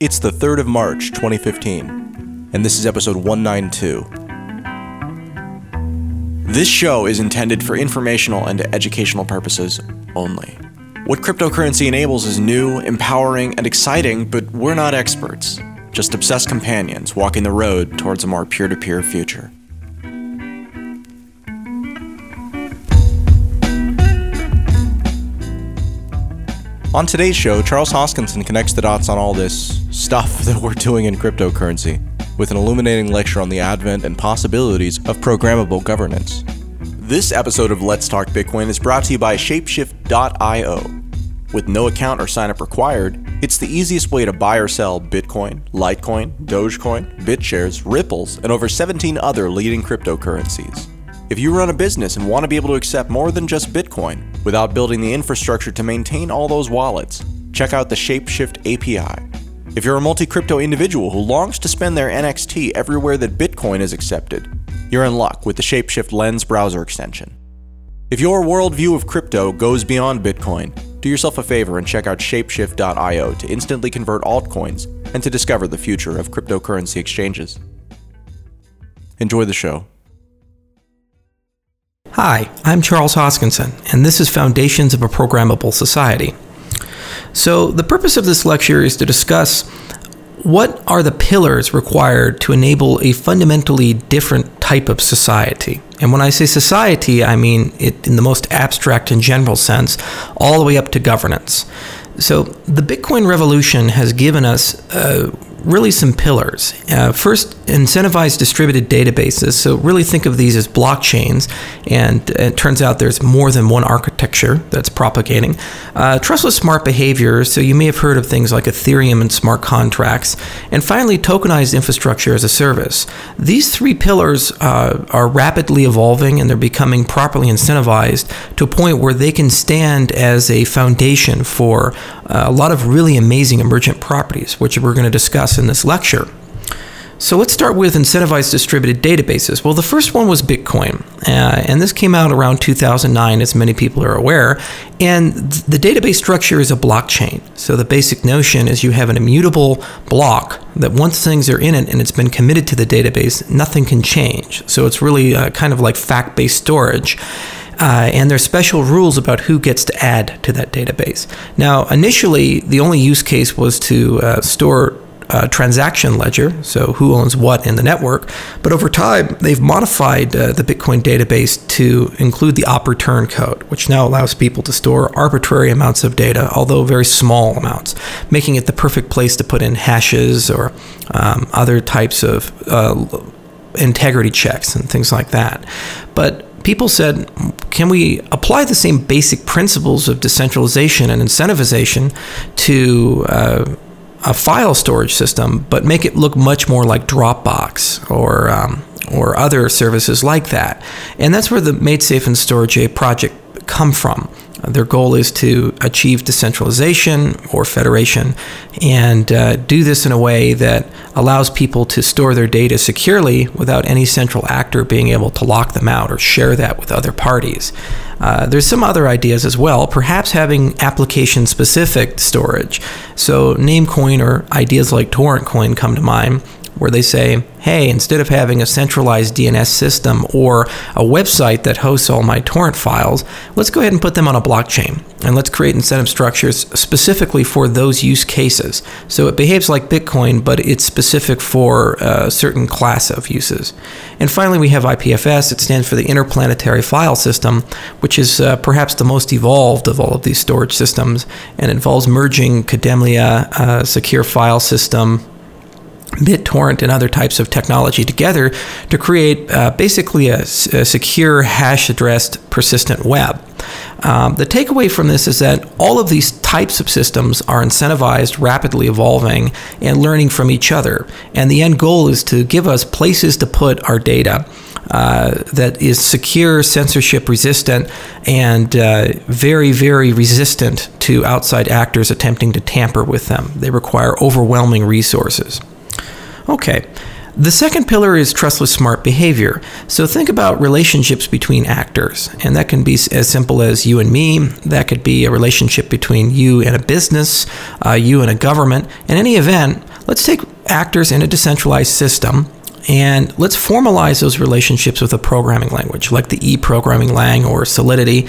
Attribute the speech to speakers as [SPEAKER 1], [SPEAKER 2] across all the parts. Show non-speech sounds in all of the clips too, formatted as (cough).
[SPEAKER 1] It's the 3rd of March, 2015, and this is episode 192. This show is intended for informational and educational purposes only. What cryptocurrency enables is new, empowering, and exciting, but we're not experts, just obsessed companions walking the road towards a more peer to peer future. On today's show, Charles Hoskinson connects the dots on all this stuff (laughs) that we're doing in cryptocurrency with an illuminating lecture on the advent and possibilities of programmable governance. This episode of Let's Talk Bitcoin is brought to you by Shapeshift.io. With no account or sign up required, it's the easiest way to buy or sell Bitcoin, Litecoin, Dogecoin, BitShares, Ripples, and over 17 other leading cryptocurrencies. If you run a business and want to be able to accept more than just Bitcoin without building the infrastructure to maintain all those wallets, check out the Shapeshift API. If you're a multi crypto individual who longs to spend their NXT everywhere that Bitcoin is accepted, you're in luck with the Shapeshift Lens browser extension. If your worldview of crypto goes beyond Bitcoin, do yourself a favor and check out shapeshift.io to instantly convert altcoins and to discover the future of cryptocurrency exchanges. Enjoy the show.
[SPEAKER 2] Hi, I'm Charles Hoskinson, and this is Foundations of a Programmable Society. So, the purpose of this lecture is to discuss what are the pillars required to enable a fundamentally different type of society. And when I say society, I mean it in the most abstract and general sense, all the way up to governance. So, the Bitcoin revolution has given us uh, really some pillars. Uh, first, incentivize distributed databases. So, really think of these as blockchains, and it turns out there's more than one architecture that's propagating. Uh, trustless smart behavior. So, you may have heard of things like Ethereum and smart contracts. And finally, tokenized infrastructure as a service. These three pillars uh, are rapidly evolving and they're becoming properly incentivized to a point where they can stand as a foundation for uh, a lot of really amazing emergent properties, which we're going to discuss in this lecture. So let's start with incentivized distributed databases. Well, the first one was Bitcoin, uh, and this came out around 2009, as many people are aware. And th- the database structure is a blockchain. So the basic notion is you have an immutable block that once things are in it and it's been committed to the database, nothing can change. So it's really uh, kind of like fact based storage. Uh, and there's special rules about who gets to add to that database. Now, initially, the only use case was to uh, store uh, transaction ledger, so who owns what in the network. But over time, they've modified uh, the Bitcoin database to include the op return code, which now allows people to store arbitrary amounts of data, although very small amounts, making it the perfect place to put in hashes or um, other types of uh, integrity checks and things like that. But people said, can we apply the same basic principles of decentralization and incentivization to uh, a file storage system, but make it look much more like Dropbox or um, or other services like that? And that's where the MaidSafe and Storj project come from. Their goal is to achieve decentralization or federation and uh, do this in a way that allows people to store their data securely without any central actor being able to lock them out or share that with other parties. Uh, there's some other ideas as well, perhaps having application specific storage. So, Namecoin or ideas like TorrentCoin come to mind, where they say, hey, instead of having a centralized DNS system or a website that hosts all my torrent files, let's go ahead and put them on a blockchain. And let's create incentive structures specifically for those use cases. So it behaves like Bitcoin, but it's specific for a certain class of uses. And finally, we have IPFS. It stands for the Interplanetary File System, which is uh, perhaps the most evolved of all of these storage systems and involves merging Kademlia, uh, secure file system, BitTorrent and other types of technology together to create uh, basically a, a, secure hash addressed persistent web. Um, the takeaway from this is that all of these types of systems are incentivized, rapidly evolving, and learning from each other. And the end goal is to give us places to put our data. Uh, that is secure, censorship resistant, and uh, very, very resistant to outside actors attempting to tamper with them. They require overwhelming resources. Okay. The second pillar is trustless smart behavior. So think about relationships between actors, and that can be as simple as you and me. That could be a relationship between you and a business, uh, you and a government. In any event, let's take actors in a decentralized system and let's formalize those relationships with a programming language like the E programming lang or Solidity.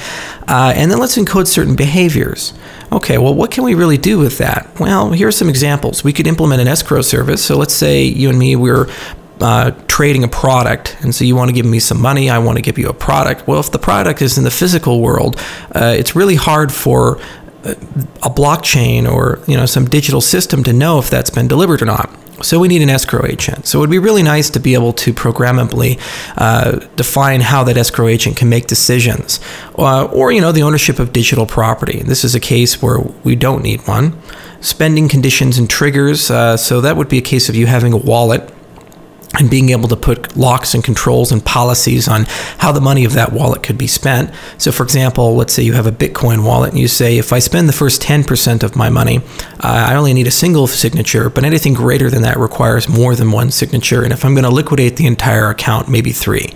[SPEAKER 2] Uh, and then let's encode certain behaviors. Okay, well, what can we really do with that? Well, here are some examples. We could implement an escrow service. So let's say you and me, we're uh, trading a product, and so you want to give me some money, I want to give you a product. Well, if the product is in the physical world, uh, it's really hard for uh, a blockchain or you know some digital system to know if that's been delivered or not. So we need an escrow agent. So it would be really nice to be able to programmably uh, define how that escrow agent can make decisions, uh, or you know the ownership of digital property. This is a case where we don't need one. Spending conditions and triggers. Uh, so that would be a case of you having a wallet and being able to put locks and controls and policies on how the money of that wallet could be spent. So, for example, let's say you have a Bitcoin wallet and you say, if I spend the first 10% of my money, uh, I only need a single signature, but anything greater than that requires more than one signature. And if I'm going to liquidate the entire account, maybe three.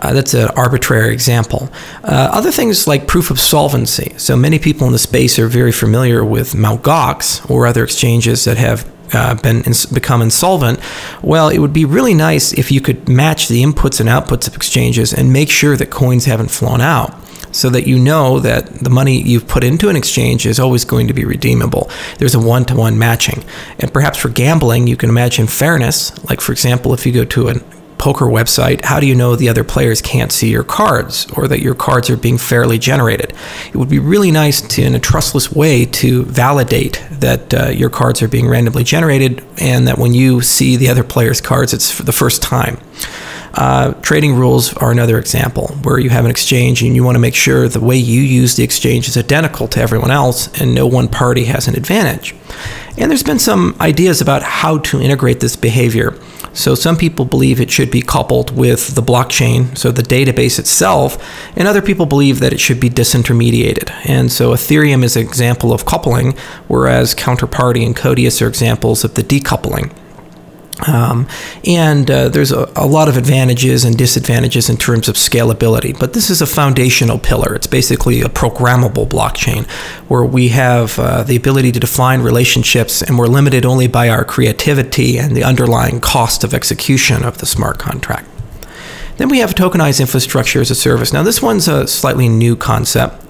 [SPEAKER 2] Uh, that's an arbitrary example. Uh, other things like proof of solvency. So, many people in the space are very familiar with Mt. Gox or other exchanges that have uh, been ins- become insolvent, well, it would be really nice if you could match the inputs and outputs of exchanges and make sure that coins haven't flown out. So that you know that the money you've put into an exchange is always going to be redeemable. There's a one to one matching. And perhaps for gambling, you can imagine fairness. Like, for example, if you go to an poker website, how do you know the other players can't see your cards or that your cards are being fairly generated? It would be really nice to, in a trustless way, to validate that uh, your cards are being randomly generated and that when you see the other player's cards, it's for the first time. Uh, trading rules are another example where you have an exchange and you want to make sure the way you use the exchange is identical to everyone else and no one party has an advantage. And there's been some ideas about how to integrate this behavior. So some people believe it should be coupled with the blockchain, so the database itself, and other people believe that it should be disintermediated. And so Ethereum is an example of coupling, whereas Counterparty and Codius are examples of the decoupling. Um, and uh, there's a, a, lot of advantages and disadvantages in terms of scalability, but this is a foundational pillar. It's basically a programmable blockchain where we have uh, the ability to define relationships and we're limited only by our creativity and the underlying cost of execution of the smart contract. Then we have tokenized infrastructure as a service. Now, this one's a slightly new concept,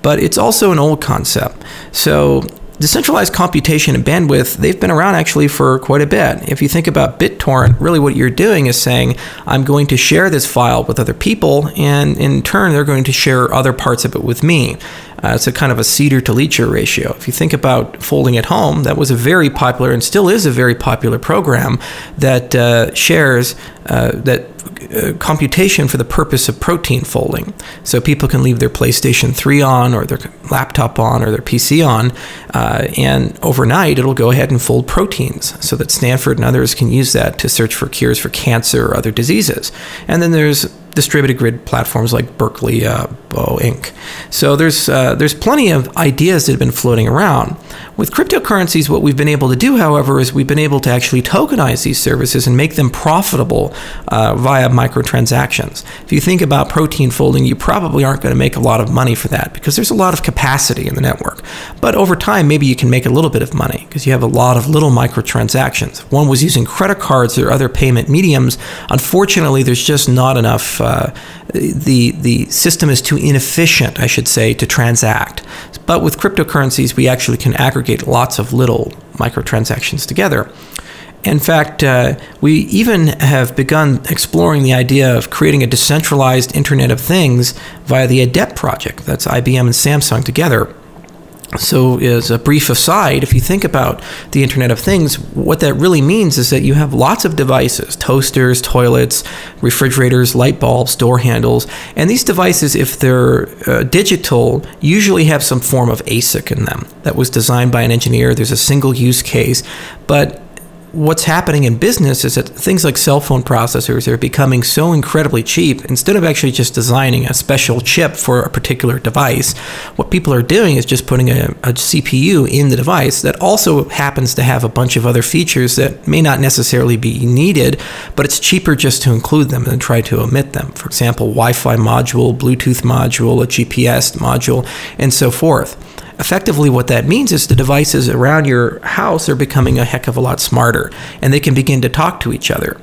[SPEAKER 2] but it's also an old concept. So, decentralized computation and bandwidth, they've been around actually for quite a bit. If you think about BitTorrent, really what you're doing is saying, I'm going to share this file with other people, and in turn, they're going to share other parts of it with me. Uh, it's a kind of a seeder to leecher ratio. If you think about folding at home, that was a very popular and still is a very popular program that uh, shares uh, that uh, computation for the purpose of protein folding. So people can leave their PlayStation 3 on, or their laptop on, or their PC on, uh, and overnight it'll go ahead and fold proteins so that Stanford and others can use that to search for cures for cancer or other diseases. And then there's distributed grid platforms like Berkeley uh, Inc. So there's uh, there's plenty of ideas that have been floating around. With cryptocurrencies, what we've been able to do, however, is we've been able to actually tokenize these services and make them profitable uh, via microtransactions. If you think about protein folding, you probably aren't going to make a lot of money for that because there's a lot of capacity in the network. But over time, maybe you can make a little bit of money because you have a lot of little microtransactions. One was using credit cards or other payment mediums, unfortunately, there's just not enough. Uh, the the system is too inefficient, I should say, to transact. But with cryptocurrencies, we actually can aggregate lots of little microtransactions together. In fact, uh, we even have begun exploring the idea of creating a decentralized Internet of Things via the ADEPT project. That's IBM and Samsung together. So, as a brief aside, if you think about the Internet of Things, what that really means is that you have lots of devices toasters, toilets, refrigerators, light bulbs, door handles. And these devices, if they're uh, digital, usually have some form of ASIC in them that was designed by an engineer. There's a single use case. But what's happening in business is that things like cell phone processors are becoming so incredibly cheap. Instead of actually just designing a special chip for a particular device, what people are doing is just putting a, a, CPU in the device that also happens to have a bunch of other features that may not necessarily be needed, but it's cheaper just to include them than try to omit them. For example, Wi Fi module, Bluetooth module, a GPS module, and so forth. Effectively, what that means is the devices around your house are becoming a heck of a lot smarter and they can begin to talk to each other.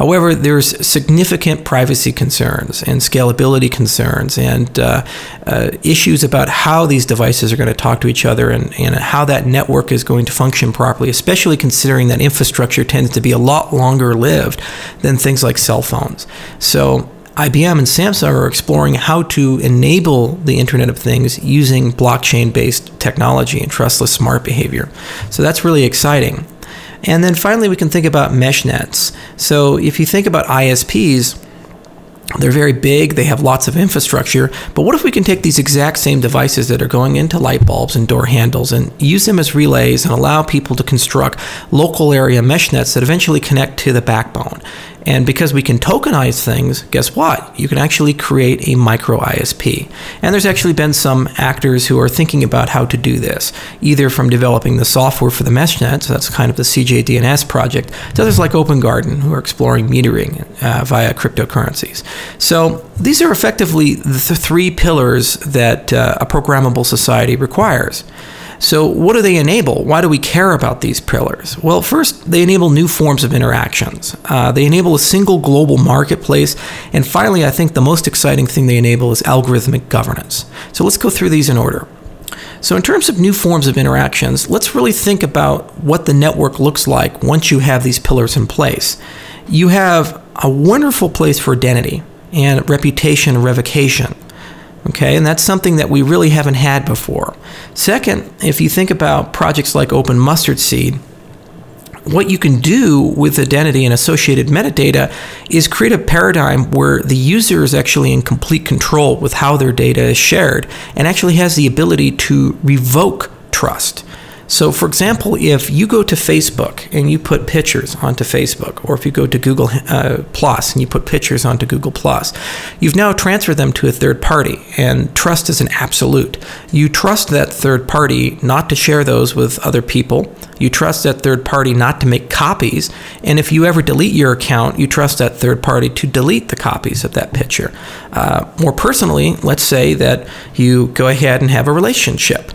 [SPEAKER 2] However, there's significant privacy concerns and scalability concerns and uh, uh, issues about how these devices are going to talk to each other and, and how that network is going to function properly, especially considering that infrastructure tends to be a lot longer lived than things like cell phones. So, IBM and Samsung are exploring how to enable the Internet of Things using blockchain based technology and trustless smart behavior. So that's really exciting. And then finally, we can think about mesh nets. So if you think about ISPs, they're very big, they have lots of infrastructure, but what if we can take these exact same devices that are going into light bulbs and door handles and use them as relays and allow people to construct local area mesh nets that eventually connect to the backbone? And because we can tokenize things, guess what? You can actually create a micro ISP. And there's actually been some actors who are thinking about how to do this, either from developing the software for the meshnet, so that's kind of the CJDNS project, to others like Open Garden who are exploring metering uh, via cryptocurrencies. So these are effectively the th- three pillars that uh, a programmable society requires. So, what do they enable? Why do we care about these pillars? Well, first, they enable new forms of interactions. Uh, they enable a single global marketplace. And finally, I think the most exciting thing they enable is algorithmic governance. So, let's go through these in order. So, in terms of new forms of interactions, let's really think about what the network looks like once you have these pillars in place. You have a wonderful place for identity and reputation revocation. Okay, and that's something that we really haven't had before. Second, if you think about projects like Open Mustard Seed, what you can do with identity and associated metadata is create a paradigm where the user is actually in complete control with how their data is shared and actually has the ability to revoke trust. So, for example, if you go to Facebook and you put pictures onto Facebook, or if you go to Google uh, Plus and you put pictures onto Google Plus, you've now transferred them to a third party, and trust is an absolute. You trust that third party not to share those with other people. You trust that third party not to make copies, and if you ever delete your account, you trust that third party to delete the copies of that picture. Uh, more personally, let's say that you go ahead and have a relationship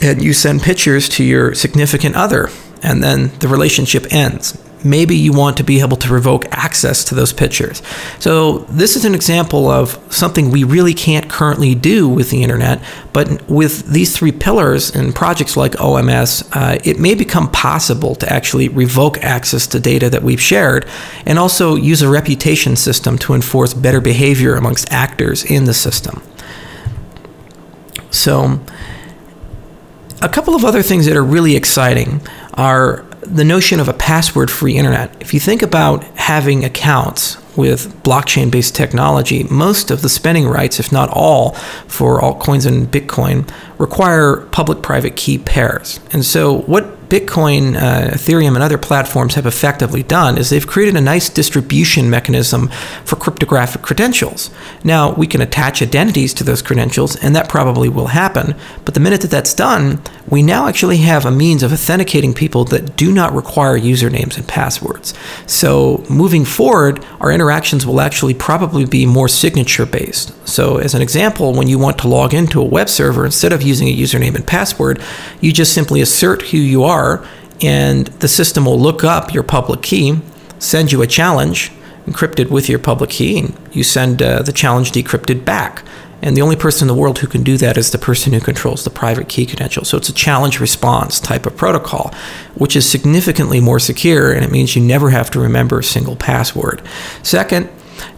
[SPEAKER 2] and you send pictures to your significant other, and then the relationship ends. Maybe you want to be able to revoke access to those pictures. So, this is an example of something we really can't currently do with the internet, but with these three pillars and projects like OMS, uh, it may become possible to actually revoke access to data that we've shared and also use a reputation system to enforce better behavior amongst actors in the system. So, a couple of other things that are really exciting are the notion of a password free internet. If you think about having accounts with blockchain based technology, most of the spending rights, if not all, for altcoins and Bitcoin require public private key pairs. And so, what Bitcoin, uh, Ethereum, and other platforms have effectively done is they've created a nice distribution mechanism for cryptographic credentials. Now, we can attach identities to those credentials, and that probably will happen. But the minute that that's done, we now actually have a means of authenticating people that do not require usernames and passwords. So, moving forward, our interactions will actually probably be more signature based. So, as an example, when you want to log into a web server, instead of using a username and password, you just simply assert who you are are, and the system will look up your public key, send you a challenge encrypted with your public key, and you send uh, the challenge decrypted back. And the only person in the world who can do that is the person who controls the private key credential. So it's a challenge response type of protocol, which is significantly more secure, and it means you never have to remember a single password. Second,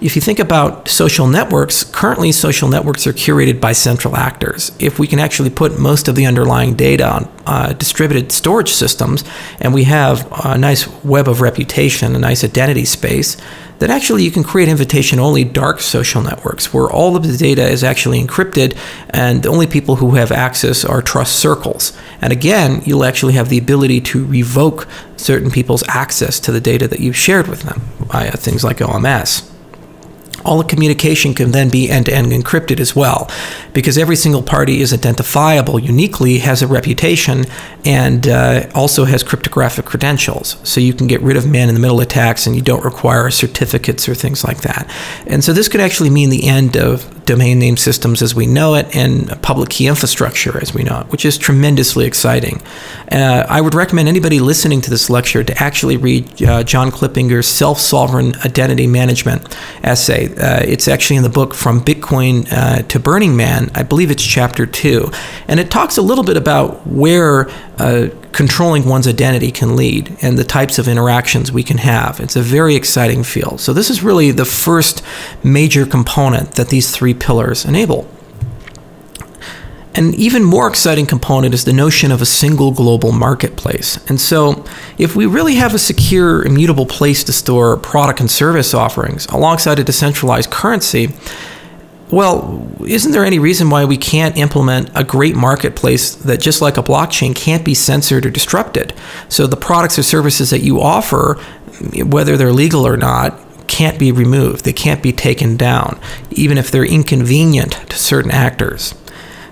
[SPEAKER 2] if you think about social networks, currently social networks are curated by central actors. If we can actually put most of the underlying data on uh, distributed storage systems and we have a nice web of reputation, a nice identity space, then actually you can create invitation only dark social networks where all of the data is actually encrypted and the only people who have access are trust circles. And again, you'll actually have the ability to revoke certain people's access to the data that you've shared with them via things like OMS all the communication can then be end to end encrypted as well, because every single party is identifiable uniquely, has a reputation, and uh, also has cryptographic credentials. So you can get rid of man in the middle attacks and you don't require certificates or things like that. And so this could actually mean the end of domain name systems as we know it and public key infrastructure as we know it, which is tremendously exciting. Uh, I would recommend anybody listening to this lecture to actually read uh, John Clippinger's Self Sovereign Identity Management essay. Uh, it's actually in the book From Bitcoin uh, to Burning Man. I believe it's chapter two. And it talks a little bit about where uh, controlling one's identity can lead and the types of interactions we can have. It's a very exciting field. So, this is really the first major component that these three pillars enable. An even more exciting component is the notion of a single global marketplace. And so, if we really have a secure, immutable place to store product and service offerings alongside a decentralized currency, well, isn't there any reason why we can't implement a great marketplace that, just like a blockchain, can't be censored or disrupted? So the products or services that you offer, whether they're legal or not, can't be removed. They can't be taken down, even if they're inconvenient to certain actors.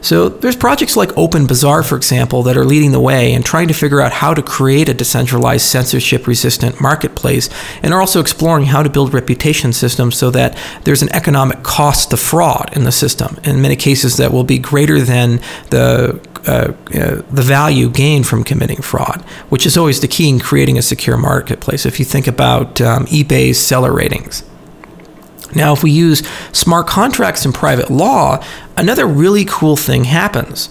[SPEAKER 2] So there's projects like Open Bazaar, for example, that are leading the way and trying to figure out how to create a decentralized censorship-resistant marketplace, and are also exploring how to build reputation systems so that there's an economic cost to fraud in the system. In many cases, that will be greater than the uh, uh, the value gained from committing fraud, which is always the key in creating a secure marketplace. If you think about um, eBay's seller ratings. Now, if we use smart contracts in private law, another really cool thing happens.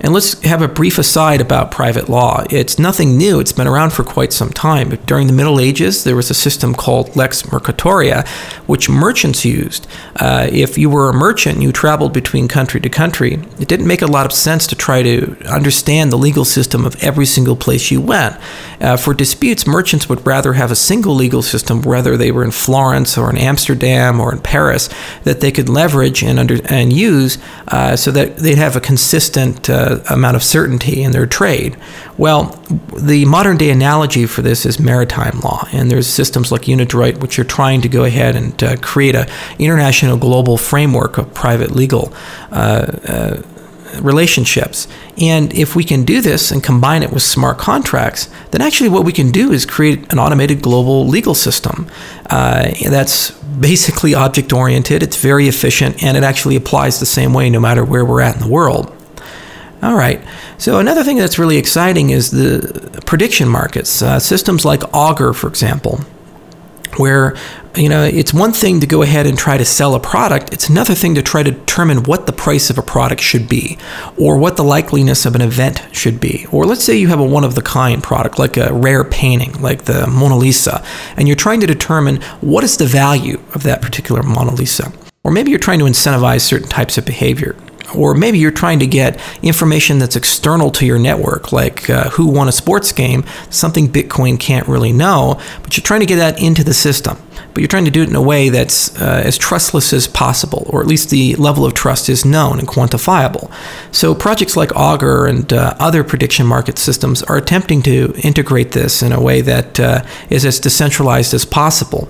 [SPEAKER 2] And let's have a brief aside about private law. It's nothing new, it's been around for quite some time. During the Middle Ages, there was a system called Lex Mercatoria, which merchants used. Uh, if you were a merchant you traveled between country to country, it didn't make a lot of sense to try to understand the legal system of every single place you went. Uh, for disputes, merchants would rather have a single legal system, whether they were in Florence or in Amsterdam or in Paris, that they could leverage and, under, and use uh, so that they'd have a consistent amount of certainty in their trade. Well, the modern day analogy for this is maritime law, and there's systems like UniDroit which are trying to go ahead and uh, create a international global framework of private legal. Uh, uh, relationships. And if we can do this and combine it with smart contracts, then actually what we can do is create an automated global legal system uh, that's basically object oriented, it's very efficient, and it actually applies the same way no matter where we're at in the world. All right. So another thing that's really exciting is the prediction markets. Uh, systems like Augur, for example, where you know it's one thing to go ahead and try to sell a product it's another thing to try to determine what the price of a product should be or what the likeliness of an event should be or let's say you have a one of the kind product like a rare painting like the mona lisa and you're trying to determine what is the value of that particular mona lisa or maybe you're trying to incentivize certain types of behavior or maybe you're trying to get information that's external to your network, like uh, who won a sports game, something Bitcoin can't really know, but you're trying to get that into the system. But you're trying to do it in a way that's uh, as trustless as possible, or at least the level of trust is known and quantifiable. So, projects like Augur and uh, other prediction market systems are attempting to integrate this in a way that uh, is as decentralized as possible.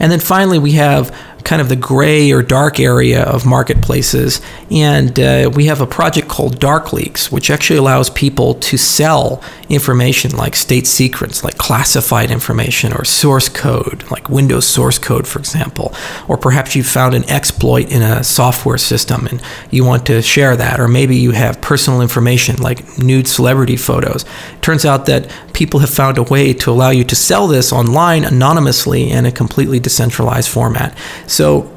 [SPEAKER 2] And then finally, we have kind of the gray or dark area of marketplaces. And uh, we have a project called Dark Leaks, which actually allows people to sell information like state secrets, like classified information, or source code, like Windows source code, for example. Or perhaps you found an exploit in a software system and you want to share that. Or maybe you have personal information like nude celebrity photos. It turns out that people have found a way to allow you to sell this online anonymously in a completely decentralized format.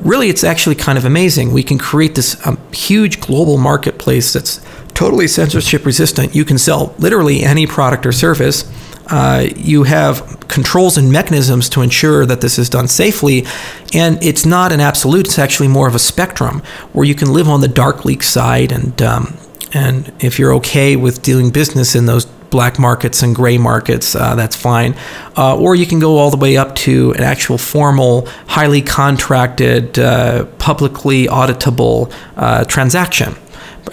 [SPEAKER 2] Really, it's actually kind of amazing. We can create this um, huge global marketplace that's totally censorship resistant. You can sell literally any product or service. Uh, you have controls and mechanisms to ensure that this is done safely. And it's not an absolute, it's actually more of a spectrum where you can live on the dark leak side. And, um, and if you're okay with doing business in those black markets and gray markets, uh, that's fine. Uh, or you can go all the way up to an actual formal, highly contracted, uh, publicly auditable uh, transaction.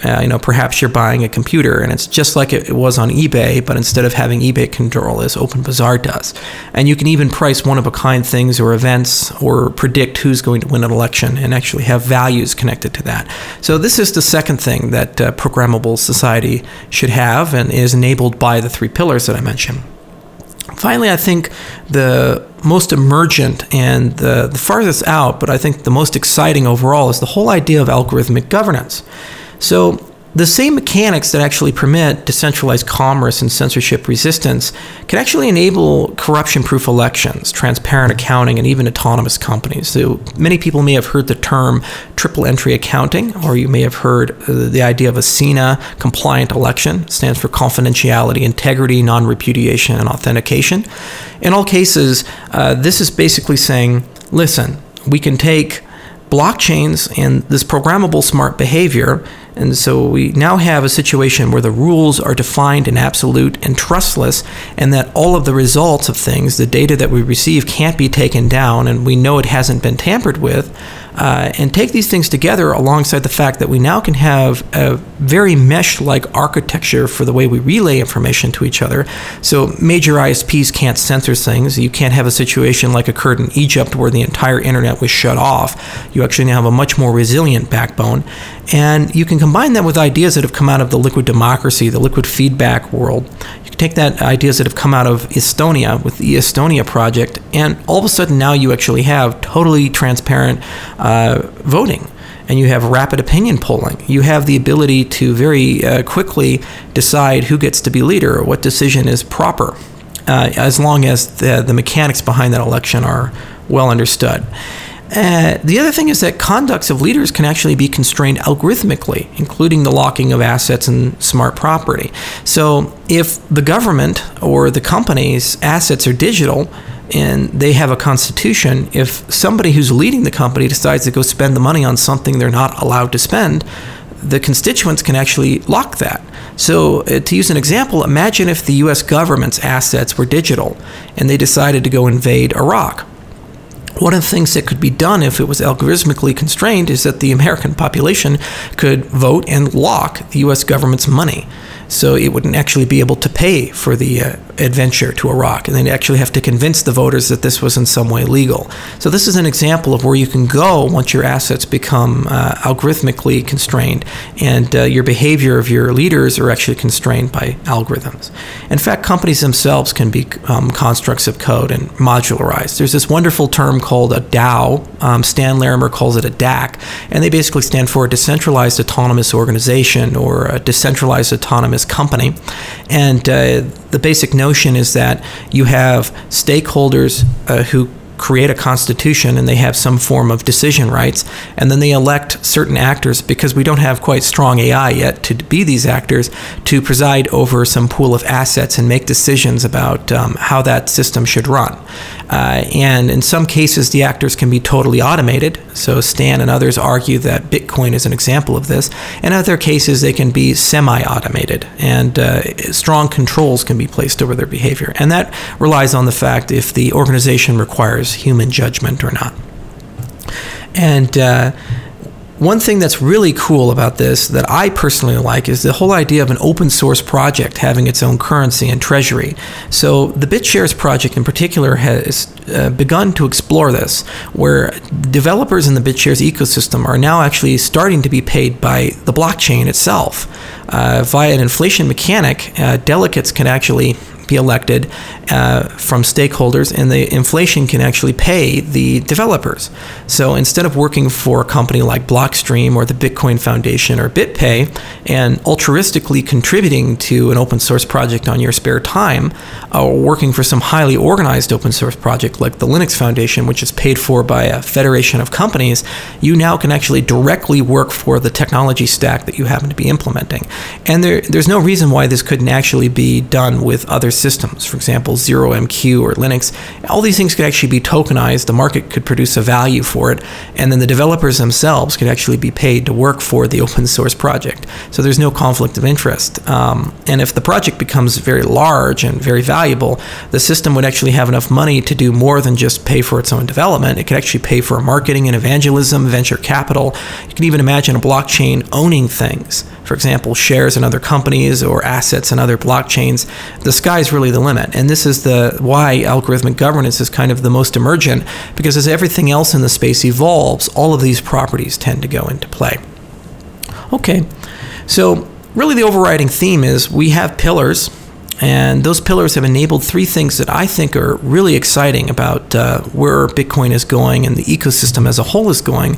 [SPEAKER 2] Uh, you know, perhaps you're buying a computer and it's just like it was on eBay, but instead of having eBay control, as Open Bazaar does. And you can even price one of a kind things or events or predict who's going to win an election and actually have values connected to that. So, this is the second thing that uh, programmable society should have and is enabled by the three pillars that I mentioned. Finally, I think the most emergent and the, the farthest out, but I think the most exciting overall, is the whole idea of algorithmic governance. So, the same mechanics that actually permit decentralized commerce and censorship resistance can actually enable corruption proof elections, transparent accounting, and even autonomous companies. So many people may have heard the term triple entry accounting, or you may have heard uh, the idea of a CINA compliant election. It stands for confidentiality, integrity, non repudiation, and authentication. In all cases, uh, this is basically saying listen, we can take blockchains and this programmable smart behavior. And so we now have a situation where the rules are defined and absolute and trustless, and that all of the results of things, the data that we receive, can't be taken down, and we know it hasn't been tampered with. Uh, and take these things together alongside the fact that we now can have a very mesh like architecture for the way we relay information to each other. So, major ISPs can't censor things. You can't have a situation like occurred in Egypt where the entire internet was shut off. You actually now have a much more resilient backbone. And you can combine that with ideas that have come out of the liquid democracy, the liquid feedback world. Take that ideas that have come out of Estonia with the Estonia project, and all of a sudden now you actually have totally transparent. Uh, voting and you have rapid opinion polling. You have the ability to very uh, quickly decide who gets to be leader what decision is proper, uh, as long as the, the mechanics behind that election are well understood. Uh, the other thing is that conducts of leaders can actually be constrained algorithmically, including the locking of assets and smart property. So, if the government or the company's assets are digital, and they have a constitution, if somebody who's leading the company decides to go spend the money on something they're not allowed to spend, the constituents can actually lock that. So, uh, to use an example, imagine if the US government's assets were digital and they decided to go invade Iraq. One of the things that could be done if it was algorithmically constrained is that the American population could vote and lock the US government's money so it wouldn't actually be able to pay for the uh, adventure to Iraq, and they'd actually have to convince the voters that this was in some way legal. So this is an example of where you can go once your assets become uh, algorithmically constrained, and uh, your behavior of your leaders are actually constrained by algorithms. In fact, companies themselves can be um, constructs of code and modularized. There's this wonderful term called a DAO. Um, Stan Larimer calls it a DAC, and they basically stand for a decentralized autonomous organization or a decentralized autonomous company. And uh, the basic notion is that you have stakeholders uh, who create a constitution and they have some form of decision rights, and then they elect certain actors because we don't have quite strong AI yet to be these actors to preside over some pool of assets and make decisions about um, how that system should run. Uh, and in some cases, the actors can be totally automated. So Stan and others argue that Bitcoin is an example of this. In other cases, they can be semi-automated, and uh, strong controls can be placed over their behavior. And that relies on the fact if the organization requires human judgment or not. And uh, one thing that's really cool about this that I personally like is the whole idea of an open source project having its own currency and treasury. So, the BitShares project in particular has uh, begun to explore this, where developers in the BitShares ecosystem are now actually starting to be paid by the blockchain itself. Uh, via an inflation mechanic, uh, delegates can actually be elected uh, from stakeholders, and the inflation can actually pay the developers. So instead of working for a company like Blockstream or the Bitcoin Foundation or BitPay and altruistically contributing to an open source project on your spare time, or working for some highly organized open source project like the Linux Foundation, which is paid for by a federation of companies, you now can actually directly work for the technology stack that you happen to be implementing. And there, there's no reason why this couldn't actually be done with other systems. For example, ZeroMQ or Linux. All these things could actually be tokenized. The market could produce a value for it, and then the developers themselves could actually be paid to work for the open source project. So there's no conflict of interest. Um, and if the project becomes very large and very valuable, the system would actually have enough money to do more than just pay for its own development. It could actually pay for marketing and evangelism, venture capital. You can even imagine a blockchain owning things. For example, shares in other companies or assets in other blockchains. The sky's really the limit. And this is the why algorithmic governance is kind of the most emergent because as everything else in the space evolves, all of these properties tend to go into play. Okay. So, really the overriding theme is we have pillars And those pillars have enabled three things that I think are really exciting about uh, where Bitcoin is going and the ecosystem as a whole is going.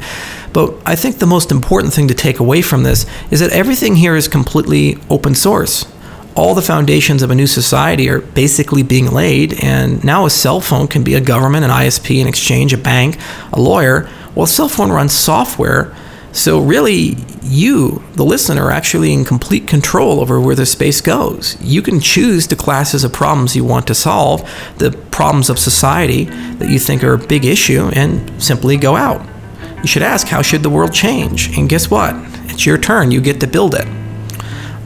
[SPEAKER 2] But I think the most important thing to take away from this is that everything here is completely open source. All the foundations of a new society are basically being laid, and now a cell phone can be a government, an ISP, an exchange, a bank, a lawyer. Well, a cell phone runs software so, really, you, the listener, are actually in complete control over where the space goes. You can choose the classes of problems you want to solve, the problems of society that you think are a big issue, and simply go out. You should ask, how should the world change? And guess what? It's your turn. You get to build it.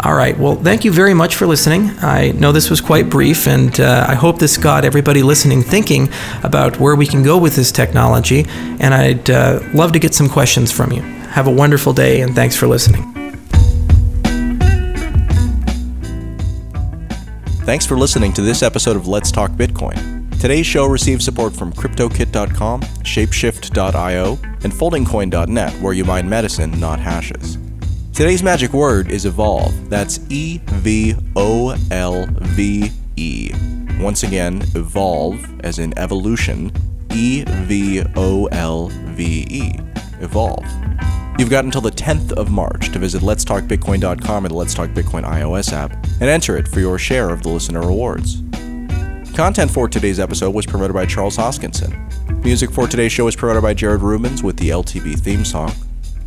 [SPEAKER 2] All right. Well, thank you very much for listening. I know this was quite brief, and uh, I hope this got everybody listening thinking about where we can go with this technology. And I'd uh, love to get some questions from you. Have a wonderful day, and thanks for listening.
[SPEAKER 1] Thanks for listening to this episode of Let's Talk Bitcoin. Today's show receives support from Kryptokit.com, Shapeshift.io, and FoldingCoin.net, where you mine medicine, not hashes. Today's magic word is evolve. That's E V O L V E. Once again, evolve, as in evolution, E V O L V E. Evolve. You've got until the 10th of March to visit letstalkbitcoin.com or the Let's Talk Bitcoin iOS app and enter it for your share of the listener rewards. Content for today's episode was promoted by Charles Hoskinson. Music for today's show was provided by Jared Rubens with the LTB theme song.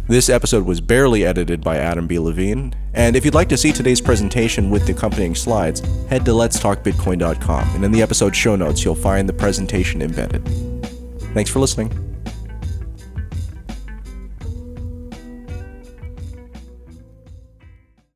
[SPEAKER 1] This episode was barely edited by Adam B. Levine, and if you'd like to see today's presentation with the accompanying slides, head to letstalkbitcoin.com, and in the episode show notes you'll find the presentation embedded. Thanks for listening.